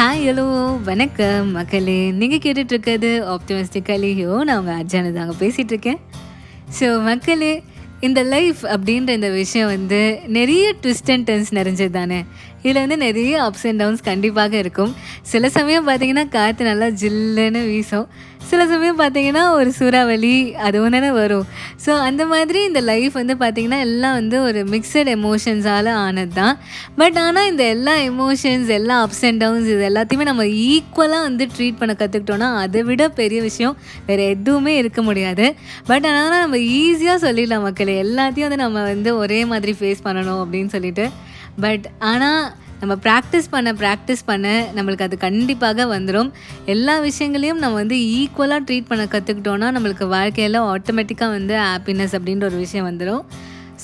Hi hello வணக்கம் மக்களே நீங்கள் கேட்டுட்ருக்கிறது ஆப்டிமிஸ்டிக்கலியோ நான் உங்கள் அர்ஜானு தாங்க பேசிகிட்ருக்கேன் ஸோ மக்களே இந்த லைஃப் அப்படின்ற இந்த விஷயம் வந்து நிறைய ட்விஸ்ட் அண்ட் டர்ன்ஸ் நிறைஞ்சது தானே? இதில் வந்து நிறைய அப்ஸ் அண்ட் டவுன்ஸ் கண்டிப்பாக இருக்கும். சில சமயம் பார்த்தீங்கன்னா காற்று நல்லா ஜில்லுன்னு வீசும். சில சமயம் பார்த்தீங்கன்னா ஒரு சூறாவளி அதுவும் தானே வரும். ஸோ அந்த மாதிரி இந்த லைஃப் வந்து பார்த்திங்கன்னா எல்லாம் வந்து ஒரு மிக்சட் எமோஷன்ஸால் ஆனது தான் பட் ஆனால் இந்த எல்லா எமோஷன்ஸ் எல்லா அப்ஸ் அண்ட் டவுன்ஸ் இது எல்லாத்தையுமே நம்ம ஈக்குவலாக வந்து ட்ரீட் பண்ண கற்றுக்கிட்டோன்னா அதை விட பெரிய விஷயம் வேறு எதுவுமே இருக்க முடியாது. பட் ஆனால் நம்ம ஈஸியாக சொல்லிடலாம் மக்களே. எல்லாத்தையும் வந்து நம்ம வந்து ஒரே மாதிரி ஃபேஸ் பண்ணணும் அப்படின்னு சொல்லிட்டு. பட் ஆனால் நம்ம ப்ராக்டிஸ் பண்ண ப்ராக்டிஸ் பண்ண நம்மளுக்கு அது கண்டிப்பாக வந்துடும் எல்லா விஷயங்களையும் நம்ம வந்து ஈக்குவலாக ட்ரீட் பண்ண கற்றுக்கிட்டோன்னா நம்மளுக்கு வாழ்க்கையில் ஆட்டோமேட்டிக்காக வந்து ஹாப்பினஸ் அப்படின்ற ஒரு விஷயம் வந்துடும்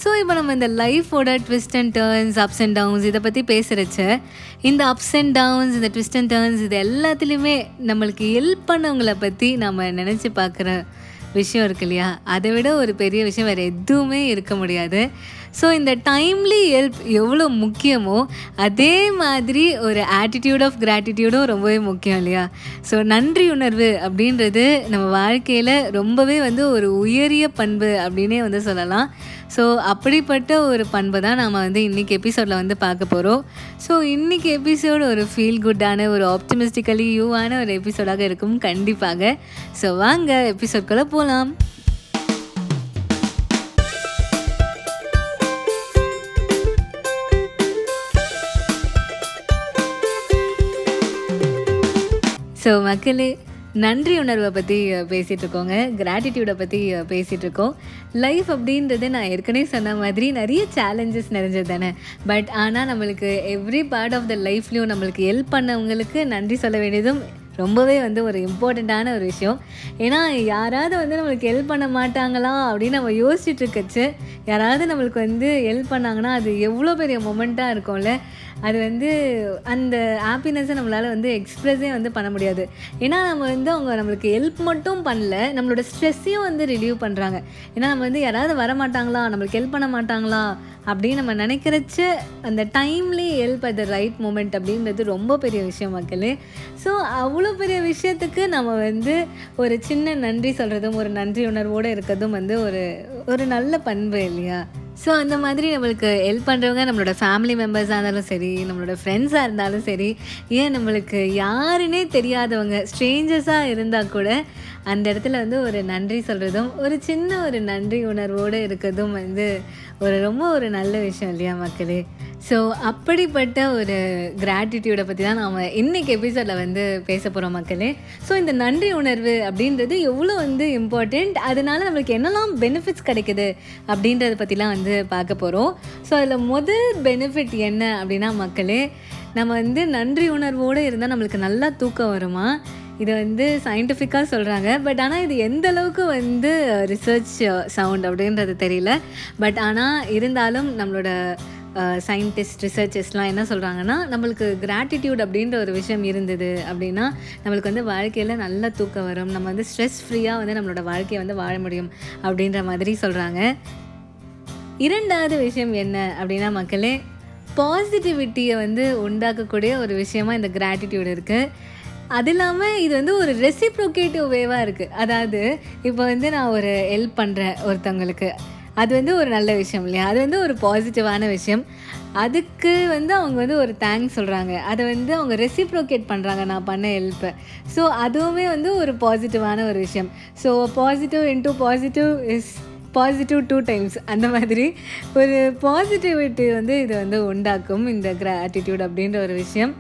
ஸோ இப்போ நம்ம இந்த லைஃபோட twist and turns ups and downs இதை பற்றி பேசுகிறச்ச இந்த அப்ஸ் அண்ட் டவுன்ஸ் இந்த ட்விஸ்ட் அண்ட் டர்ன்ஸ் இது எல்லாத்துலேயுமே நம்மளுக்கு ஹெல்ப் பண்ணவங்களை பற்றி நம்ம நினச்சி பார்க்குற விஷயம் இருக்கு இல்லையா? அதை விட ஒரு பெரிய விஷயம் வேறு எதுவுமே இருக்க முடியாது. ஸோ இந்த டைம்லி ஹெல்ப் எவ்வளோ முக்கியமோ அதே மாதிரி ஒரு ஆட்டிடியூட் ஆஃப் கிராட்டிடியூடும் ரொம்பவே முக்கியம் இல்லையா? ஸோ நன்றி உணர்வு அப்படின்றது நம்ம வாழ்க்கையில் ரொம்பவே வந்து ஒரு உயரிய பண்பு அப்படின்னே வந்து சொல்லலாம். ஸோ அப்படிப்பட்ட ஒரு பண்பை தான் நாம் வந்து இன்றைக்கி எபிசோடில் வந்து பார்க்க போகிறோம் ஸோ இன்றைக்கி எபிசோடு ஒரு ஃபீல் குட்டான ஒரு ஆப்டிமிஸ்டிக்கலி யூவான ஒரு எபிசோடாக இருக்கும் கண்டிப்பாக. ஸோ வாங்க எபிசோட்குள்ளே போகலாம் ஸோ மக்களே நன்றி உணர்வை பற்றி பேசிகிட்டு இருக்கோங்க. கிராட்டிடியூடை பற்றி பேசிகிட்டு இருக்கோம். லைஃப் அப்படின்றது நான் ஏற்கனவே சொன்ன மாதிரி நிறைய சேலஞ்சஸ் நிறைஞ்சது தானே? பட் ஆனால் நம்மளுக்கு எவ்ரி பார்ட் ஆஃப் த லைஃப்லேயும் நம்மளுக்கு ஹெல்ப் பண்ணவங்களுக்கு நன்றி சொல்ல வேண்டியதும் ரொம்பவே வந்து ஒரு இம்பார்ட்டண்ட்டான ஒரு விஷயம். ஏன்னா யாராவது வந்து நம்மளுக்கு ஹெல்ப் பண்ண மாட்டாங்களா அப்படின்னு நம்ம யோசிச்சுட்டு இருக்கச்சு யாராவது நம்மளுக்கு வந்து ஹெல்ப் பண்ணாங்கன்னா அது எவ்வளோ பெரிய மொமெண்ட்டாக இருக்கும்ல? அது வந்து அந்த ஹாப்பினஸை நம்மளால் வந்து எக்ஸ்ப்ரெஸ்ஸே வந்து பண்ண முடியாது. ஏன்னா நம்ம வந்து அவங்க நம்மளுக்கு ஹெல்ப் மட்டும் பண்ணல நம்மளோட ஸ்ட்ரெஸ்ஸையும் வந்து ரிலீவ் பண்ணுறாங்க ஏன்னா நம்ம வந்து யாராவது வர மாட்டாங்களா நம்மளுக்கு ஹெல்ப் பண்ண மாட்டாங்களா அப்படின்னு நம்ம நினைக்கிறச்ச அந்த timely help at the right moment அப்படின்றது ரொம்ப பெரிய விஷயம் மக்களே. ஸோ அவ்வளோ பெரிய விஷயத்துக்கு நம்ம வந்து ஒரு சின்ன நன்றி சொல்கிறதும் ஒரு நன்றி உணர்வோடு இருக்கிறதும் வந்து ஒரு ஒரு நல்ல பண்பு இல்லையா? ஸோ அந்த மாதிரி நம்மளுக்கு ஹெல்ப் பண்ணுறவங்க நம்மளோட ஃபேமிலி மெம்பர்ஸாக இருந்தாலும் சரி நம்மளோட ஃப்ரெண்ட்ஸாக இருந்தாலும் சரி ஏன் நம்மளுக்கு யாருன்னே தெரியாதவங்க ஸ்ட்ரேஞ்சர்ஸாக இருந்தால் கூட அந்த இடத்துல வந்து ஒரு நன்றி சொல்கிறதும் ஒரு சின்ன ஒரு நன்றி உணர்வோடு இருக்கிறதும் வந்து ஒரு ரொம்ப ஒரு நல்ல விஷயம் இல்லையா மக்களே? ஸோ அப்படிப்பட்ட ஒரு கிராட்டிடியூடை பற்றி தான் நாம் இன்றைக்கி எபிசோடில் வந்து பேச போகிறோம் மக்களே. ஸோ இந்த நன்றி உணர்வு அப்படின்றது எவ்வளோ வந்து இம்பார்ட்டண்ட் அதனால நம்மளுக்கு என்னெல்லாம் பெனிஃபிட்ஸ் கிடைக்குது அப்படின்றத பற்றிலாம் வந்து பார்க்க போகிறோம் ஸோ அதில் முதல் பெனிஃபிட் என்ன அப்படின்னா மக்களே நம்ம வந்து நன்றி உணர்வோடு இருந்தால் நம்மளுக்கு நல்லா தூக்கம் வருமா? இதை வந்து சயின்டிஃபிக்காக சொல்கிறாங்க பட் ஆனால் இது எந்த அளவுக்கு வந்து ரிசர்ச் சவுண்ட் அப்படின்றது தெரியல. பட் ஆனால் இருந்தாலும் நம்மளோட சயின்டிஸ்ட் ரிசர்ச்சர்ஸ்லாம் என்ன சொல்கிறாங்கன்னா நம்மளுக்கு கிராட்டிடியூட் அப்படின்ற ஒரு விஷயம் இருந்தது அப்படின்னா நம்மளுக்கு வந்து வாழ்க்கையில் நல்ல தூக்கம் வரும். நம்ம வந்து ஸ்ட்ரெஸ் ஃப்ரீயாக வந்து நம்மளோட வாழ்க்கையை வந்து வாழ முடியும் அப்படின்ற மாதிரி சொல்கிறாங்க இரண்டாவது விஷயம் என்ன அப்படின்னா மக்களே பாசிட்டிவிட்டியை வந்து உண்டாக்கக்கூடிய ஒரு விஷயமா இந்த கிராட்டிடியூட் இருக்குது அது இல்லாமல் இது வந்து ஒரு ரெசிப்ரோகேட்டிவ் வேவாக இருக்குது அதாவது இப்போ வந்து நான் ஒரு ஹெல்ப் பண்ணுறேன் ஒருத்தவங்களுக்கு. அது வந்து ஒரு நல்ல விஷயம் இல்லையா? அது வந்து ஒரு பாசிட்டிவான விஷயம். அதுக்கு வந்து அவங்க வந்து ஒரு தேங்க்ஸ் சொல்கிறாங்க அதை வந்து அவங்க ரெசிப்ரோகேட் பண்ணுறாங்க நான் பண்ண ஹெல்ப்பை ஸோ அதுவுமே வந்து ஒரு பாசிட்டிவான ஒரு விஷயம். So positive into positive is positive two times அந்த மாதிரி ஒரு பாசிட்டிவிட்டி வந்து இது வந்து உண்டாக்கும் இந்த கிராட்டிடியூட் அப்படின்ற ஒரு விஷயம்.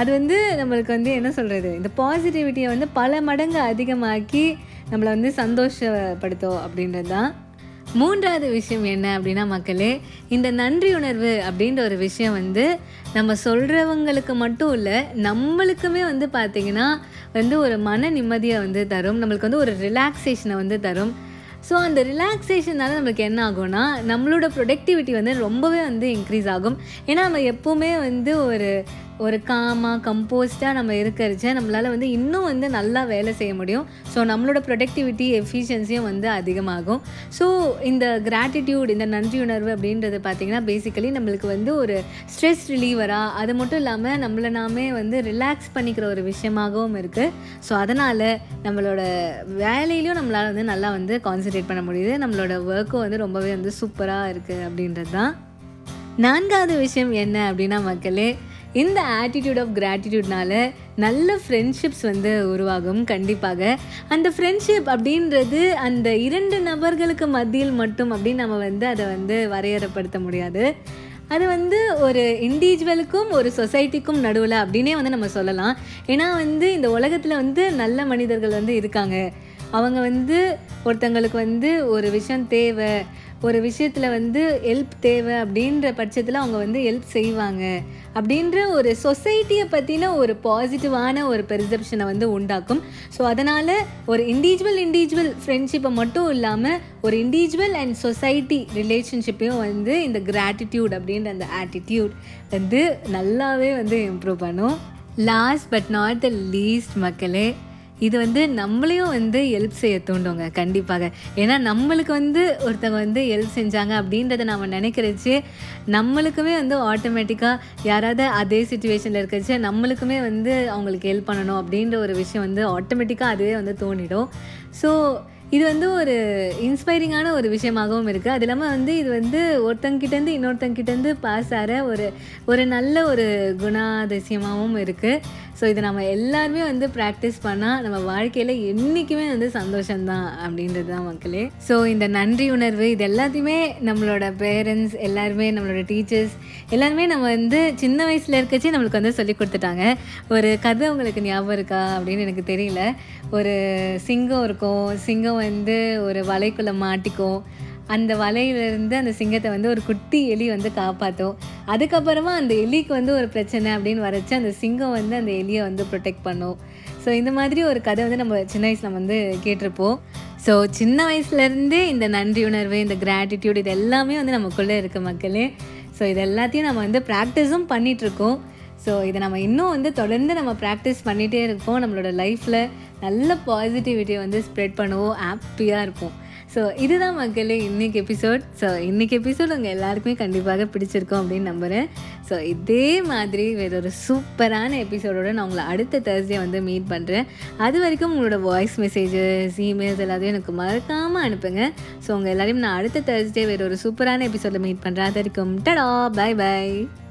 அது வந்து நம்மளுக்கு வந்து என்ன சொல்கிறது இந்த பாசிட்டிவிட்டியை வந்து பல மடங்கு அதிகமாக்கி நம்மளை வந்து சந்தோஷப்படுத்தும் அப்படின்றது தான். மூன்றாவது விஷயம் என்ன அப்படின்னா மக்களே இந்த நன்றி உணர்வு அப்படின்ற ஒரு விஷயம் வந்து நம்ம சொல்கிறவங்களுக்கு மட்டும் இல்லை நம்மளுக்குமே வந்து பார்த்திங்கன்னா வந்து ஒரு மன நிம்மதியை வந்து தரும். நம்மளுக்கு வந்து ஒரு ரிலாக்ஸேஷனை வந்து தரும். ஸோ அந்த ரிலாக்ஸேஷனால நம்மளுக்கு என்ன ஆகும்னா நம்மளோட ப்ரொடக்டிவிட்டி வந்து ரொம்பவே வந்து இன்க்ரீஸ் ஆகும். ஏன்னா நம்ம எப்போவுமே வந்து ஒரு ஒரு காமாக கம்போஸ்டாக நம்ம இருக்கிறச்ச நம்மளால் வந்து இன்னும் வந்து நல்லா வேலை செய்ய முடியும். ஸோ நம்மளோட ப்ரொடக்டிவிட்டி எஃபிஷியன்சியும் வந்து அதிகமாகும். ஸோ இந்த கிராட்டிடியூட் இந்த நன்றி உணர்வு அப்படின்றது பார்த்திங்கன்னா பேசிக்கலி நம்மளுக்கு வந்து ஒரு ஸ்ட்ரெஸ் ரிலீவராக அது மட்டும் இல்லாமல் நம்மளை நாமே வந்து ரிலாக்ஸ் பண்ணிக்கிற ஒரு விஷயமாகவும் இருக்குது ஸோ அதனால் நம்மளோட வேலையிலையும் நம்மளால் வந்து நல்லா வந்து கான்சன்ட்ரேட் பண்ண முடியுது. நம்மளோட ஒர்க்கும் வந்து ரொம்பவே வந்து சூப்பராக இருக்குது அப்படின்றது தான் நான்காவது விஷயம் என்ன அப்படின்னா மக்களே இந்த ஆட்டிடியூட் ஆஃப் கிராட்டிடியூட்னால நல்ல ஃப்ரெண்ட்ஷிப்ஸ் வந்து உருவாகும் கண்டிப்பாக. அந்த ஃப்ரெண்ட்ஷிப் அப்படின்றது அந்த இரண்டு நபர்களுக்கு மத்தியில் மட்டும் அப்படின்னு நம்ம வந்து அதை வந்து வரையறைப்படுத்த முடியாது. அது வந்து ஒரு இண்டிவிஜுவலுக்கும் ஒரு சொசைட்டிக்கும் நடுவில் அப்படின்னே வந்து நம்ம சொல்லலாம். ஏன்னா வந்து இந்த உலகத்தில் வந்து நல்ல மனிதர்கள் வந்து இருக்காங்க. அவங்க வந்து ஒருத்தங்களுக்கு வந்து ஒரு விஷயம் தேவை ஒரு விஷயத்தில் வந்து ஹெல்ப் தேவை அப்படின்ற பட்சத்தில் அவங்க வந்து ஹெல்ப் செய்வாங்க. அப்படின்ற ஒரு சொசைட்டியை பற்றின ஒரு பாசிட்டிவான ஒரு பெர்செப்ஷனை வந்து உண்டாக்கும். ஸோ அதனால் ஒரு இண்டிவிஜுவல் இண்டிவிஜுவல் ஃப்ரெண்ட்ஷிப்பை மட்டும் இல்லாமல் ஒரு இண்டிவிஜுவல் அண்ட் சொசைட்டி ரிலேஷன்ஷிப்பையும் வந்து இந்த கிராட்டிடியூட் அப்படின்ற அந்த ஆட்டிடியூட் வந்து நல்லாவே வந்து இம்ப்ரூவ் பண்ணும். Last but not the least மக்களே இது வந்து நம்மளையும் வந்து ஹெல்ப் செய்ய தூண்டுங்க கண்டிப்பாக. ஏன்னா நம்மளுக்கு வந்து ஒருத்தவங்க வந்து ஹெல்ப் செஞ்சாங்க அப்படின்றத நம்ம நினைக்கிறச்சு நம்மளுக்குமே வந்து ஆட்டோமேட்டிக்காக யாராவது அதே சுச்சுவேஷனில் இருக்கிறச்சு நம்மளுக்குமே வந்து அவங்களுக்கு ஹெல்ப் பண்ணணும் அப்படின்ற ஒரு விஷயம் வந்து ஆட்டோமேட்டிக்காக அதுவே வந்து தோணிடும். ஸோ இது வந்து ஒரு இன்ஸ்பைரிங்கான ஒரு விஷயமாகவும் இருக்குது அது இல்லாமல் வந்து இது வந்து ஒருத்தங்கிட்டேருந்து இன்னொருத்தங்கிட்டேருந்து பாஸ் ஆகிற ஒரு ஒரு நல்ல ஒரு குணாதிசயமாகவும் இருக்குது ஸோ இதை நம்ம எல்லாருமே வந்து ப்ராக்டிஸ் பண்ணால் நம்ம வாழ்க்கையில் என்றைக்குமே வந்து சந்தோஷம்தான் அப்படின்றது தான் மக்களே. ஸோ இந்த நன்றி உணர்வு இது எல்லாத்தையுமே நம்மளோட பேரண்ட்ஸ் எல்லாருமே நம்மளோட டீச்சர்ஸ் எல்லாருமே நம்ம வந்து சின்ன வயசில் இருக்கச்சே நம்மளுக்கு வந்து சொல்லி கொடுத்துட்டாங்க. ஒரு கதை உங்களுக்கு ஞாபகம் இருக்கா அப்படின்னு எனக்கு தெரியல. ஒரு சிங்கம் இருக்கும். சிங்கம் வந்து ஒரு வலைக்குள்ளே மாட்டிக்கும். அந்த வலையிலேருந்து அந்த சிங்கத்தை வந்து ஒரு குட்டி எலி வந்து காப்பாற்றும் அதுக்கப்புறமா அந்த எலிக்கு வந்து ஒரு பிரச்சனை அப்படின்னு வரைச்சி அந்த சிங்கம் வந்து அந்த எலியை வந்து ப்ரொடெக்ட் பண்ணும். ஸோ இந்த மாதிரி ஒரு கதை வந்து நம்ம சின்ன வயசில் வந்து கேட்டிருப்போம். ஸோ சின்ன வயசுலேருந்தே இந்த நன்றி உணர்வு இந்த கிராட்டிடியூட் இது எல்லாமே வந்து நமக்குள்ளே இருக்குது மக்களே. ஸோ இது எல்லாத்தையும் நம்ம வந்து ப்ராக்டிஸும் பண்ணிகிட்ருக்கோம் ஸோ இதை நம்ம இன்னும் வந்து தொடர்ந்து நம்ம ப்ராக்டிஸ் பண்ணிகிட்டே இருப்போம். நம்மளோட லைஃப்பில் நல்ல பாசிட்டிவிட்டியை வந்து ஸ்ப்ரெட் பண்ணுவோம். ஹாப்பியாக இருப்போம். ஸோ இதுதான் மக்களே இன்றைக்கி எபிசோட் ஸோ இன்றைக்கி எபிசோட் உங்கள் எல்லாருக்குமே கண்டிப்பாக பிடிச்சிருக்கும் அப்படின்னு நம்புகிறேன் ஸோ இதே மாதிரி வேற ஒரு சூப்பரான எபிசோடோட நான் உங்களை அடுத்த தேர்ஸ்டே வந்து மீட் பண்ணுறேன் அது வரைக்கும் உங்களோட வாய்ஸ் மெசேஜஸ் இமெயில்ஸ் எல்லாத்தையும் எனக்கு மறக்காமல் அனுப்புங்க. ஸோ உங்கள் எல்லாரையும் நான் அடுத்த தேர்ஸ்டே வேறு ஒரு சூப்பரான எபிசோடில் மீட் பண்ணுறேன் அது வரைக்கும் டடா பாய் பாய்